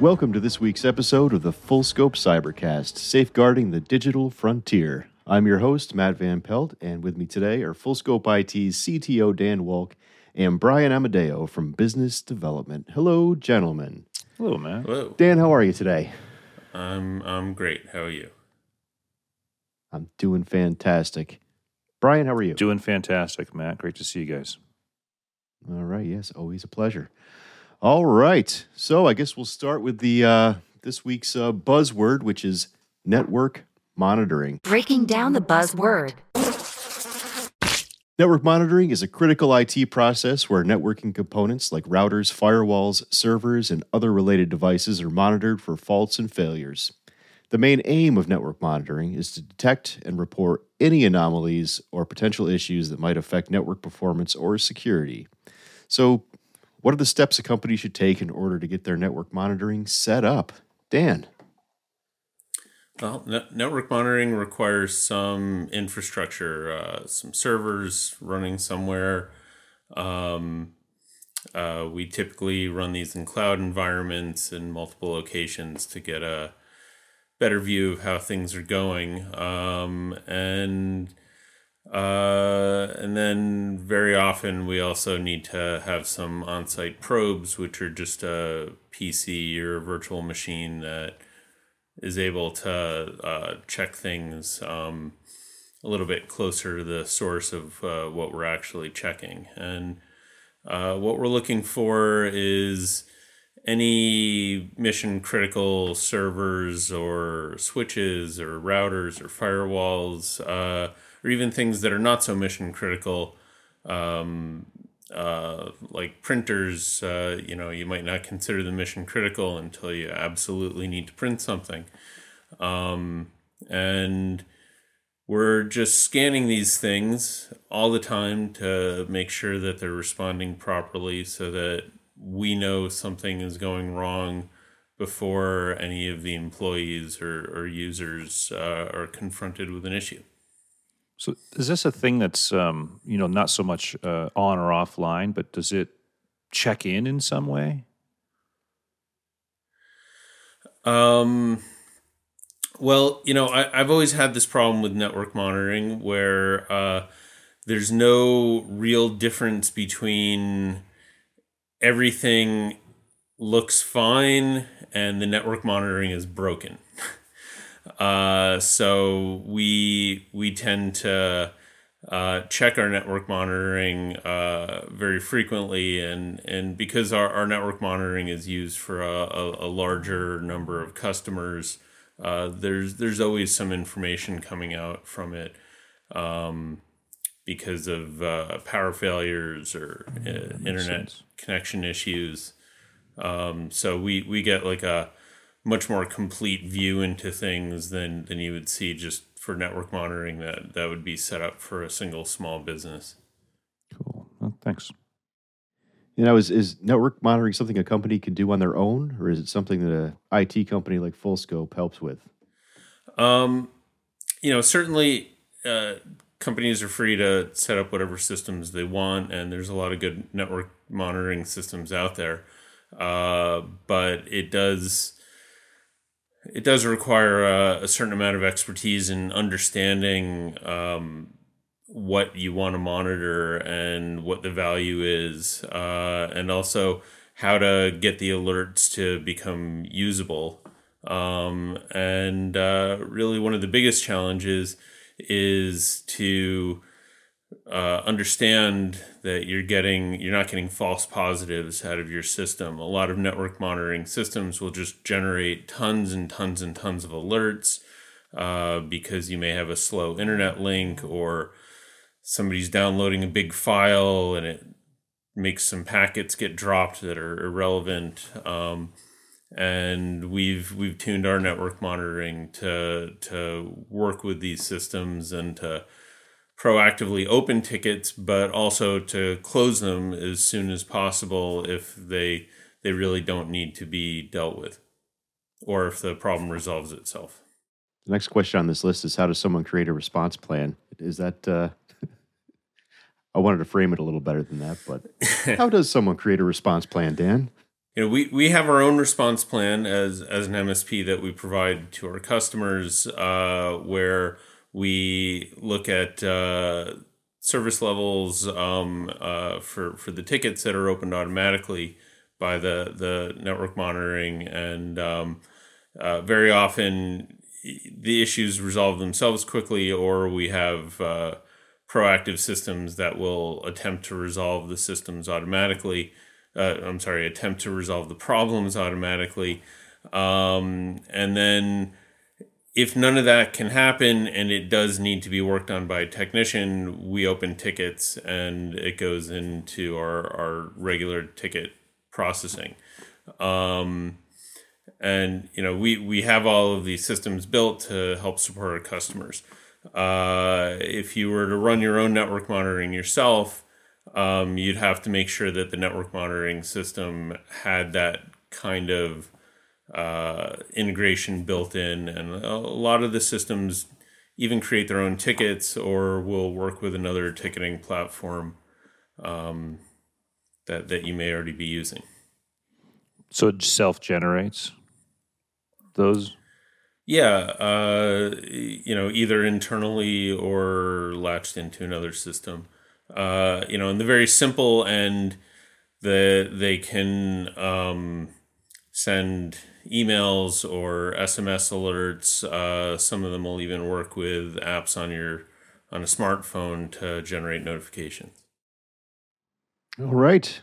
Welcome to this week's episode of the Full Scope Cybercast, safeguarding the digital frontier. I'm your host, Matt Van Pelt, and with me today are Full Scope IT's CTO Dan Walk and Brian Amadeo from Business Development. Hello, gentlemen. Hello, Matt. Hello. Dan, how are you today? I'm I'm great. How are you? I'm doing fantastic. Brian, how are you? Doing fantastic, Matt. Great to see you guys. All right. Yes, always a pleasure. All right. So I guess we'll start with the uh, this week's uh, buzzword, which is network monitoring. Breaking down the buzzword. Network monitoring is a critical IT process where networking components like routers, firewalls, servers, and other related devices are monitored for faults and failures. The main aim of network monitoring is to detect and report any anomalies or potential issues that might affect network performance or security. So, what are the steps a company should take in order to get their network monitoring set up? Dan. Well, ne- network monitoring requires some infrastructure, uh, some servers running somewhere. Um, uh, we typically run these in cloud environments in multiple locations to get a better view of how things are going. Um, and uh, and then very often we also need to have some on-site probes, which are just a PC or a virtual machine that is able to uh, check things um, a little bit closer to the source of uh, what we're actually checking. And uh, what we're looking for is any mission critical servers or switches or routers or firewalls uh, or even things that are not so mission critical, um, uh, like printers. Uh, you know, you might not consider them mission critical until you absolutely need to print something, um, and we're just scanning these things all the time to make sure that they're responding properly, so that we know something is going wrong before any of the employees or, or users uh, are confronted with an issue. So, is this a thing that's um, you know not so much uh, on or offline, but does it check in in some way? Um, well, you know, I, have always had this problem with network monitoring where uh, there's no real difference between everything looks fine and the network monitoring is broken. Uh, so we we tend to uh, check our network monitoring uh, very frequently, and and because our, our network monitoring is used for a, a, a larger number of customers, uh, there's there's always some information coming out from it. Um, because of uh, power failures or uh, internet sense. connection issues, um, so we we get like a much more complete view into things than than you would see just for network monitoring that that would be set up for a single small business. Cool. Well, thanks. You know, is, is network monitoring something a company can do on their own, or is it something that a IT company like Full Scope helps with? Um, you know, certainly uh, companies are free to set up whatever systems they want, and there's a lot of good network monitoring systems out there. Uh, but it does it does require a, a, certain amount of expertise in understanding um, what you want to monitor and what the value is, uh, and also how to get the alerts to become usable. Um, and uh, really, one of the biggest challenges is to uh, understand that you're getting you're not getting false positives out of your system. A lot of network monitoring systems will just generate tons and tons and tons of alerts uh, because you may have a slow internet link or somebody's downloading a big file and it makes some packets get dropped that are irrelevant. Um, and we've we've tuned our network monitoring to to work with these systems and to proactively open tickets, but also to close them as soon as possible if they they really don't need to be dealt with, or if the problem resolves itself. The next question on this list is how does someone create a response plan? Is that uh, I wanted to frame it a little better than that, but how does someone create a response plan, Dan? You know, we, we have our own response plan as as an MSP that we provide to our customers, uh, where we look at uh, service levels um, uh, for for the tickets that are opened automatically by the the network monitoring, and um, uh, very often the issues resolve themselves quickly, or we have uh, proactive systems that will attempt to resolve the systems automatically. Uh, I'm sorry, attempt to resolve the problems automatically, um, and then if none of that can happen and it does need to be worked on by a technician, we open tickets and it goes into our, our regular ticket processing. Um, and you know we we have all of these systems built to help support our customers. Uh, if you were to run your own network monitoring yourself, um, you'd have to make sure that the network monitoring system had that kind of uh, integration built in, and a lot of the systems even create their own tickets or will work with another ticketing platform um, that that you may already be using. So it self generates those. Yeah, uh, you know, either internally or latched into another system. Uh, you know, in the very simple end, the they can um, send emails or SMS alerts. Uh, some of them will even work with apps on your on a smartphone to generate notifications. All right,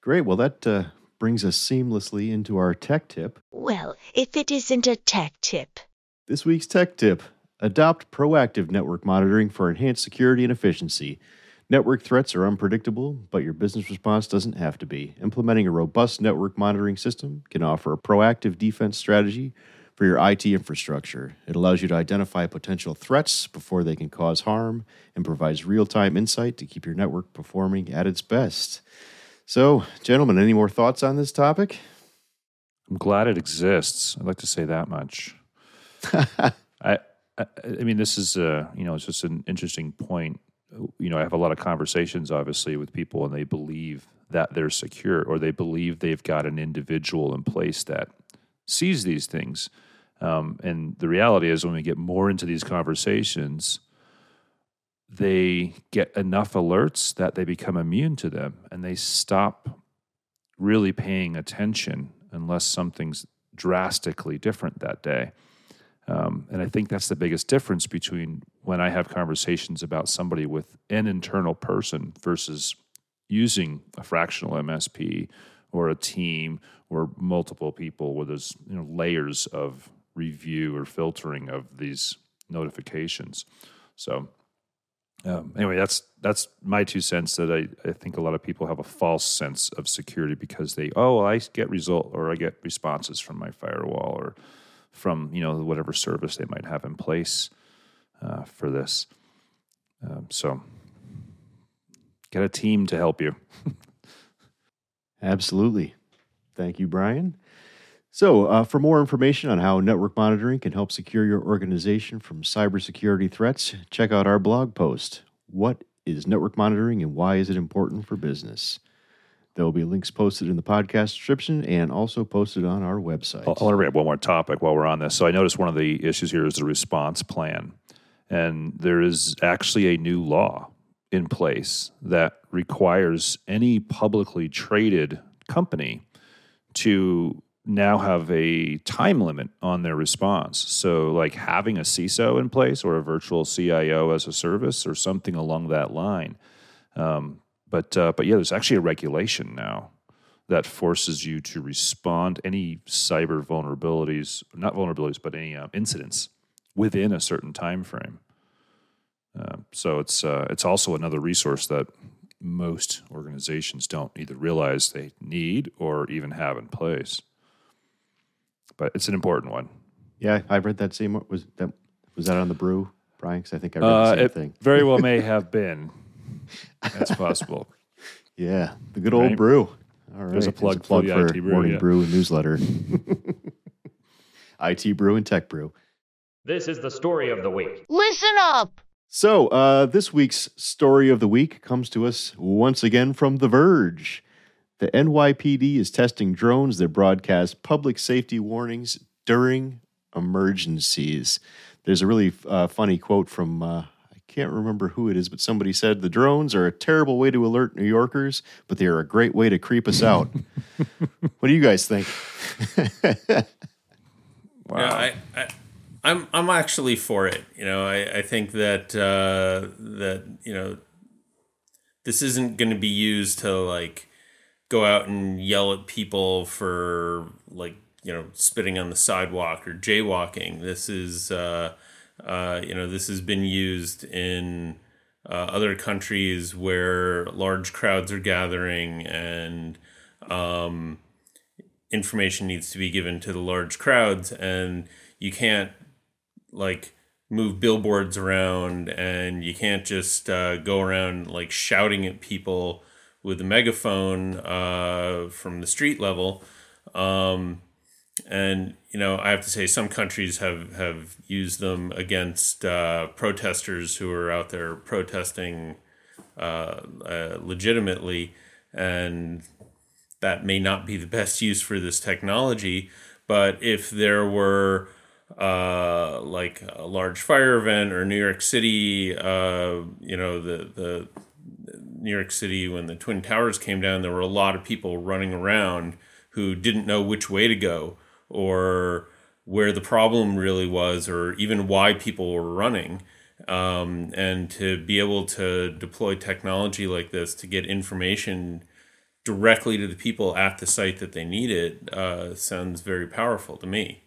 great. Well, that uh, brings us seamlessly into our tech tip. Well, if it isn't a tech tip. This week's tech tip: adopt proactive network monitoring for enhanced security and efficiency. Network threats are unpredictable, but your business response doesn't have to be. Implementing a robust network monitoring system can offer a proactive defense strategy for your IT infrastructure. It allows you to identify potential threats before they can cause harm and provides real time insight to keep your network performing at its best. So, gentlemen, any more thoughts on this topic? I'm glad it exists. I'd like to say that much. I, I, I mean, this is a, you know, it's just an interesting point you know, I have a lot of conversations, obviously, with people, and they believe that they're secure, or they believe they've got an individual in place that sees these things. Um, and the reality is, when we get more into these conversations, they get enough alerts that they become immune to them, and they stop really paying attention unless something's drastically different that day. Um, and I think that's the biggest difference between when I have conversations about somebody with an internal person versus using a fractional MSP or a team or multiple people where there's you know layers of review or filtering of these notifications. So um, anyway, that's that's my two cents that I, I think a lot of people have a false sense of security because they oh I get result or I get responses from my firewall or from you know whatever service they might have in place uh, for this. Um, so get a team to help you. Absolutely. Thank you, Brian. So, uh, for more information on how network monitoring can help secure your organization from cybersecurity threats, check out our blog post. What is network monitoring and why is it important for business? There will be links posted in the podcast description and also posted on our website. I want to bring up one more topic while we're on this. So I noticed one of the issues here is the response plan. And there is actually a new law in place that requires any publicly traded company to now have a time limit on their response. So, like having a CISO in place or a virtual CIO as a service or something along that line. Um, but uh, but yeah, there's actually a regulation now that forces you to respond any cyber vulnerabilities, not vulnerabilities, but any uh, incidents within a certain time frame. Uh, so it's uh, it's also another resource that most organizations don't either realize they need or even have in place. But it's an important one. Yeah, I've read that same. Was that was that on the brew, Brian? Because I think I read the Uh, same it thing. very well may have been. That's possible. Yeah, the good old Right. brew. All right, There's a plug plug for the IT brew, morning yeah. brew and newsletter. IT brew and tech brew. This is the story of the week. Listen up! So, uh, this week's story of the week comes to us once again from The Verge. The NYPD is testing drones that broadcast public safety warnings during emergencies. There's a really uh, funny quote from, uh, I can't remember who it is, but somebody said, The drones are a terrible way to alert New Yorkers, but they are a great way to creep us out. what do you guys think? Wow. Yeah, I, I, I'm I'm actually for it. You know, I, I think that uh, that you know this isn't going to be used to like go out and yell at people for like you know spitting on the sidewalk or jaywalking. This is uh, uh, you know this has been used in uh, other countries where large crowds are gathering and um, information needs to be given to the large crowds and you can't like move billboards around and you can't just uh, go around like shouting at people with a megaphone uh, from the street level. Um, and you know i have to say some countries have have used them against uh, protesters who are out there protesting uh, uh, legitimately and that may not be the best use for this technology. But if there were uh, like a large fire event or New York City, uh, you know, the, the New York City, when the Twin Towers came down, there were a lot of people running around who didn't know which way to go or where the problem really was or even why people were running. Um, and to be able to deploy technology like this to get information directly to the people at the site that they need it uh, sounds very powerful to me.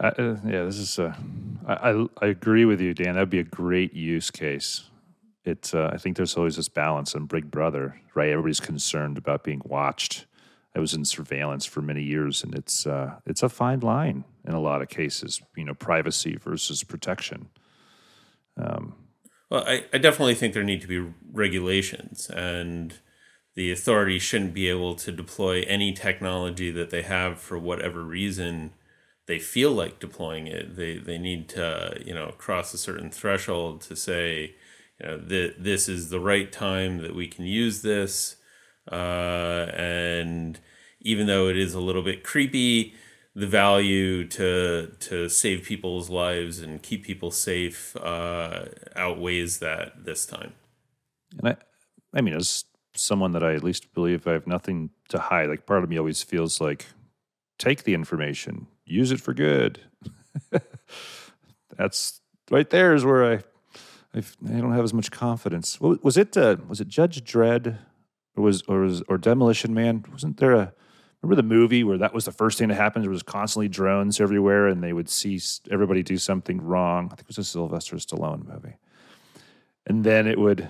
Uh, uh, yeah, this is. Uh, I, I I agree with you, Dan. That'd be a great use case. It's. Uh, I think there's always this balance in Big Brother, right? Everybody's concerned about being watched. I was in surveillance for many years, and it's uh, it's a fine line in a lot of cases. You know, privacy versus protection. Um, Well, I, I definitely think there need to be regulations, and the authorities shouldn't be able to deploy any technology that they have for whatever reason they feel like deploying it. They they need to you know cross a certain threshold to say you know that this is the right time that we can use this, uh, and even though it is a little bit creepy, the value to to save people's lives and keep people safe uh, outweighs that this time. and I, I mean, as someone that I at least believe I have nothing to hide, like part of me always feels like take the information, use it for good. That's right there is where I, I, I don't have as much confidence. Was it uh, was it Judge Dredd, or was or was or Demolition Man? Wasn't there a remember the movie where that was the first thing that happened? There was constantly drones everywhere, and they would see everybody do something wrong. I think it was a Sylvester Stallone movie, and then it would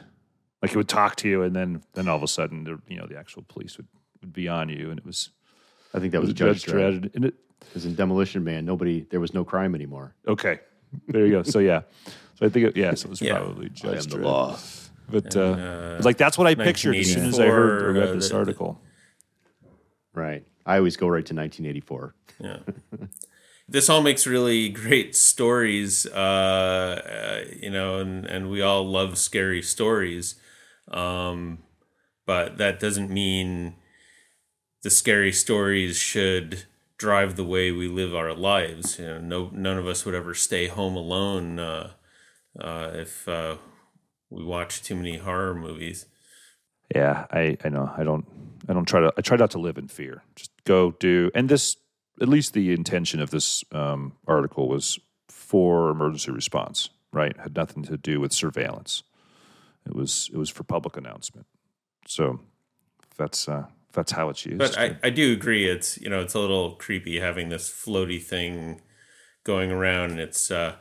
like it would talk to you, and then then all of a sudden, the, you know, the actual police would would be on you, and it was I think that was was Judge Judge Dredd. Dredd. And it, Because in Demolition Man, nobody, there was no crime anymore. okay, there you go. So yeah, so I think it, yes, it was Yeah. probably Judge am the law. But uh, uh, but, like that's what I pictured as soon as I heard or read uh, this the- the- article. Right. I always go right to 1984. Yeah. this all makes really great stories, uh, uh, you know, and, and we all love scary stories. Um, but that doesn't mean the scary stories should drive the way we live our lives. You know, no, none of us would ever stay home alone uh, uh, if uh, we watch too many horror movies. Yeah, I, I know. I don't I don't try to I try not to live in fear. Just go do and this at least the intention of this um, article was for emergency response, right? Had nothing to do with surveillance. It was it was for public announcement. So that's uh, that's how it's used. But I, I do agree. It's you know it's a little creepy having this floaty thing going around. And it's uh,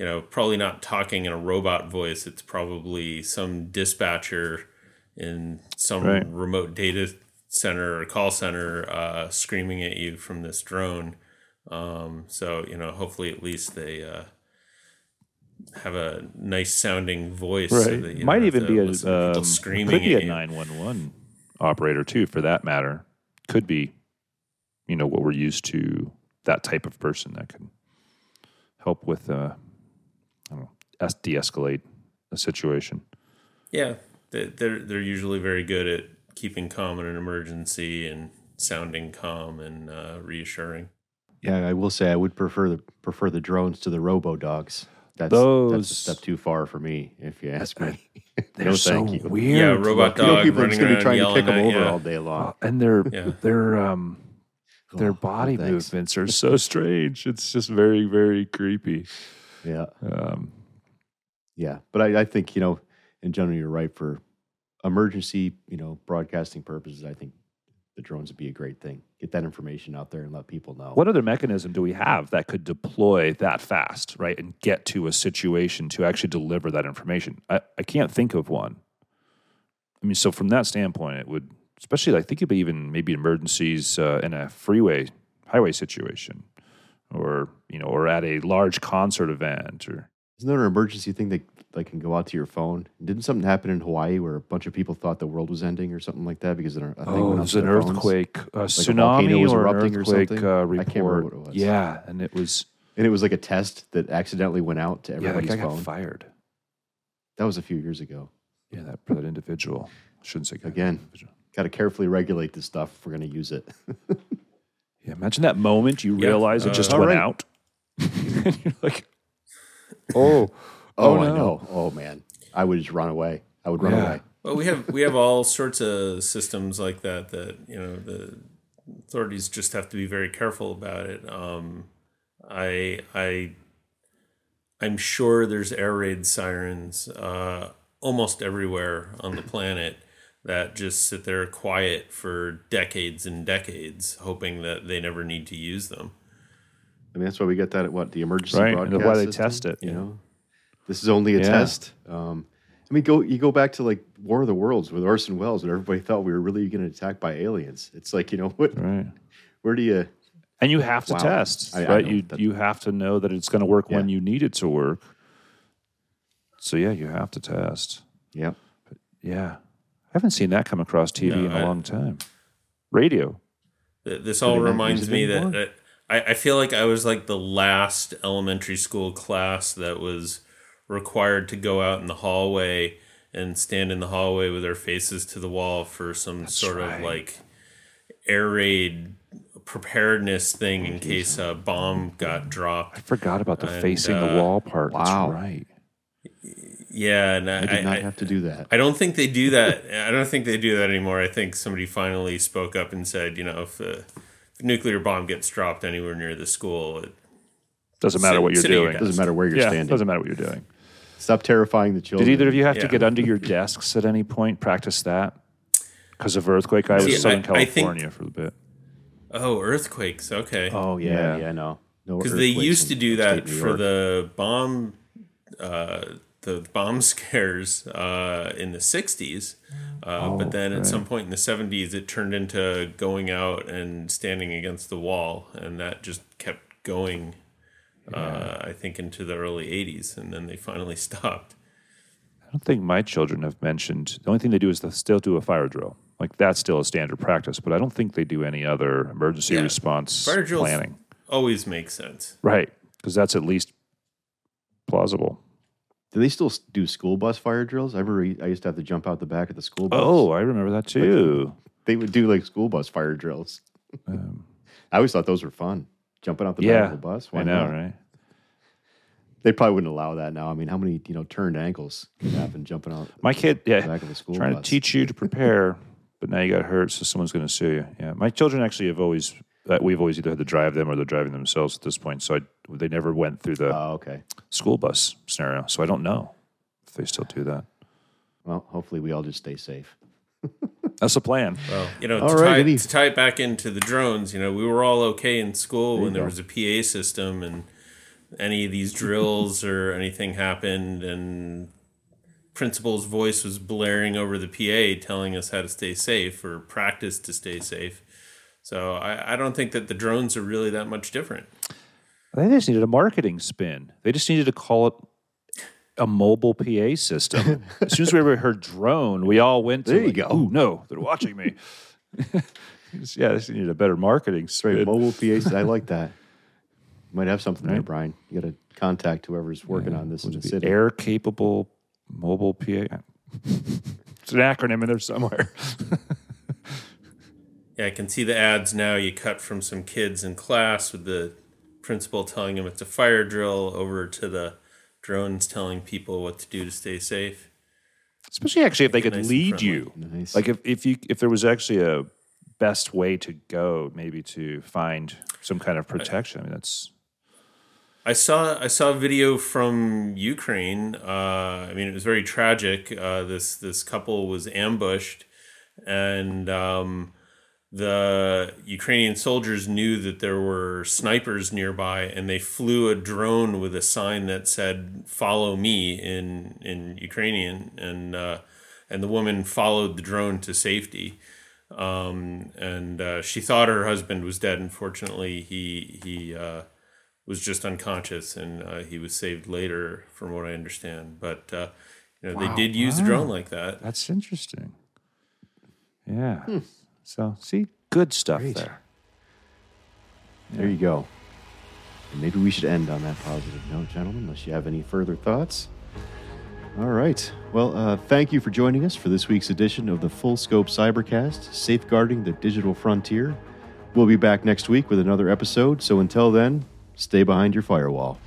you know probably not talking in a robot voice. It's probably some dispatcher in some Right. remote data center or call center uh, screaming at you from this drone. Um, so you know hopefully at least they uh, have a nice sounding voice. so that you Might even be a listen to people um, screaming could be a nine one one operator too, for that matter. Could be, you know, what we're used to. That type of person that could help with uh, know, es- de-escalate a situation. Yeah, they- they're they're usually very good at keeping calm in an emergency and sounding calm and uh, reassuring. Yeah, I will say I would prefer the prefer the drones to the robo dogs. That's that's a step too far for me, if you ask me. They're no, so thank you. weird. Yeah, to robot look You know, dog people are just going to be trying to kick them at over you. all day long. Uh, and their Yeah. their um their Oh, body thanks. movements are so strange. It's just very very creepy. Yeah, Um, yeah. But I, I think you know, in general, you're right for emergency, you know, broadcasting purposes. I think the drones would be a great thing. Get that information out there and let people know. what other mechanism do we have that could deploy that fast, right, and get to a situation to actually deliver that information? I, I can't think of one. I mean, so from that standpoint, it would, especially I think it'd be even maybe emergencies uh, in a freeway highway situation, or you know, or at a large concert event, or Isn't there an emergency thing that like can go out to your phone? Didn't something happen in Hawaii where a bunch of people thought the world was ending or something like that because of a thing oh, it was an phones? earthquake, a volcano tsunami, was or an or earthquake something? uh, I report. can't remember what it was. Yeah, and it was And it was like a test that accidentally went out to yeah, that everybody's got phone. fired. That was a few years ago. Yeah, that that individual. Shouldn't say guy, Again. Got to carefully regulate this stuff if we're going to use it. Yeah, imagine that moment you Yeah, realize it uh, just All went right. out. you're like, oh, Oh, Oh, I no. know. Oh man, I would just run away. I would run Yeah. away. Well, we have we have all sorts of systems like that that you know the authorities just have to be very careful about it. Um, I I I'm sure there's air raid sirens uh, almost everywhere on the planet that just sit there quiet for decades and decades, hoping that they never need to use them. I mean, that's why we get that at what the emergency Right, and broadcast. why they system, test it, You know, this is only a Yeah. test. Um, I mean, go you go back to like War of the Worlds with Orson Welles, when everybody thought we were really going to attack by aliens. It's like you know what? right. Where do you? And you have to Wow. test, I- I right? know you that- you have to know that it's going to work when you need it to work. So yeah, you have to test. Yeah, Yeah, I haven't seen that come across TV No, in a I- long time. Radio. Th- This all reminds me that, that I, I feel like I was like the last elementary school class that was required to go out in the hallway and stand in the hallway with our faces to the wall for some sort right. of like air raid preparedness thing in case a bomb got dropped. I forgot about the And, facing the uh, wall part. wow. That's right. Yeah, and I I, did not I- have to do that. I don't think they do that. I don't think they do that anymore. I think somebody finally spoke up and said, you know, if a, if a nuclear bomb gets dropped anywhere near the school, it, Doesn't matter Sit- what you're doing. desk. Doesn't matter where you're yeah, standing. doesn't matter what you're doing. Stop terrifying the children. Did either of you have to get under your desks at any point? Practice that because of earthquake. I was See, in Southern I- I think- California for a bit. oh, earthquakes. Okay. Oh yeah, Yeah. yeah, no, no. because they used to do that for the bomb uh, the bomb scares uh, in the 60s uh, but then at some point in the 70s it turned into going out and standing against the wall and that just kept going uh, i think into the early 80s and then they finally stopped I don't think my children have mentioned. The only thing they do is they still do a fire drill. Like that's still a standard practice, but I don't think they do any other emergency Yeah. response fire drills planning. always makes sense Right, because that's at least plausible. Do they still do school bus fire drills? I remember I used to have to jump out the back of the school bus. Oh, I remember that too. they would do like school bus fire drills. Um, I always thought those were fun. Jumping out the yeah, back of the bus. Why I know, not? right? They probably wouldn't allow that now. I mean, how many you know turned ankles could happen jumping out My kid, the yeah, back of a school trying bus? to teach you to prepare, but now you got hurt, so someone's going to sue you. Yeah, my children actually have always. Uh, we've always either had to drive them or they're driving themselves at this point. So I, they never went through the Oh, okay. school bus scenario. So I don't know if they still do that. Well, hopefully we all just stay safe. That's the plan. Well, you know, to, right, tie, to tie it back into the drones, you know, we were all okay in school There when there go. was a PA system and any of these drills or anything happened and principal's voice was blaring over the PA telling us how to stay safe or practice to stay safe. So I, I don't think that the drones are really that much different. They just needed a marketing spin. They just needed to call it a mobile PA system. as soon as we ever heard drone, we all went to There you like, go. Ooh, no, they're watching me. Yeah, they just needed a better marketing Right, spin. mobile PAs. I like that. Might have something there, Brian. You got to contact whoever's working on this in the Would it be city. Air capable mobile PA. it's an acronym in there somewhere. Yeah, I can see the ads now. You cut from some kids in class with the principal telling them it's a fire drill over to the drones telling people what to do to stay safe. Especially actually if they could Nice lead you. Nice. Like if, if you if there was actually a best way to go, maybe to find some kind of protection. I mean that's I saw I saw a video from Ukraine. Uh, I mean, it was very tragic. Uh, this this couple was ambushed, and um, the Ukrainian soldiers knew that there were snipers nearby, and they flew a drone with a sign that said "Follow me" in in Ukrainian, and uh, and the woman followed the drone to safety. Um, and uh, she thought her husband was dead. Unfortunately, he he. Uh, was just unconscious, and uh, he was saved later, from what I understand. But uh, you know, they did use a drone like that. that's interesting. Yeah. So see, good stuff Great. there. There you go. And maybe we should end on that positive note, gentlemen, unless you have any further thoughts. All right. Well, uh, thank you for joining us for this week's edition of the Full Scope Cybercast, Safeguarding the Digital Frontier. We'll be back next week with another episode. So until then, stay behind your firewall.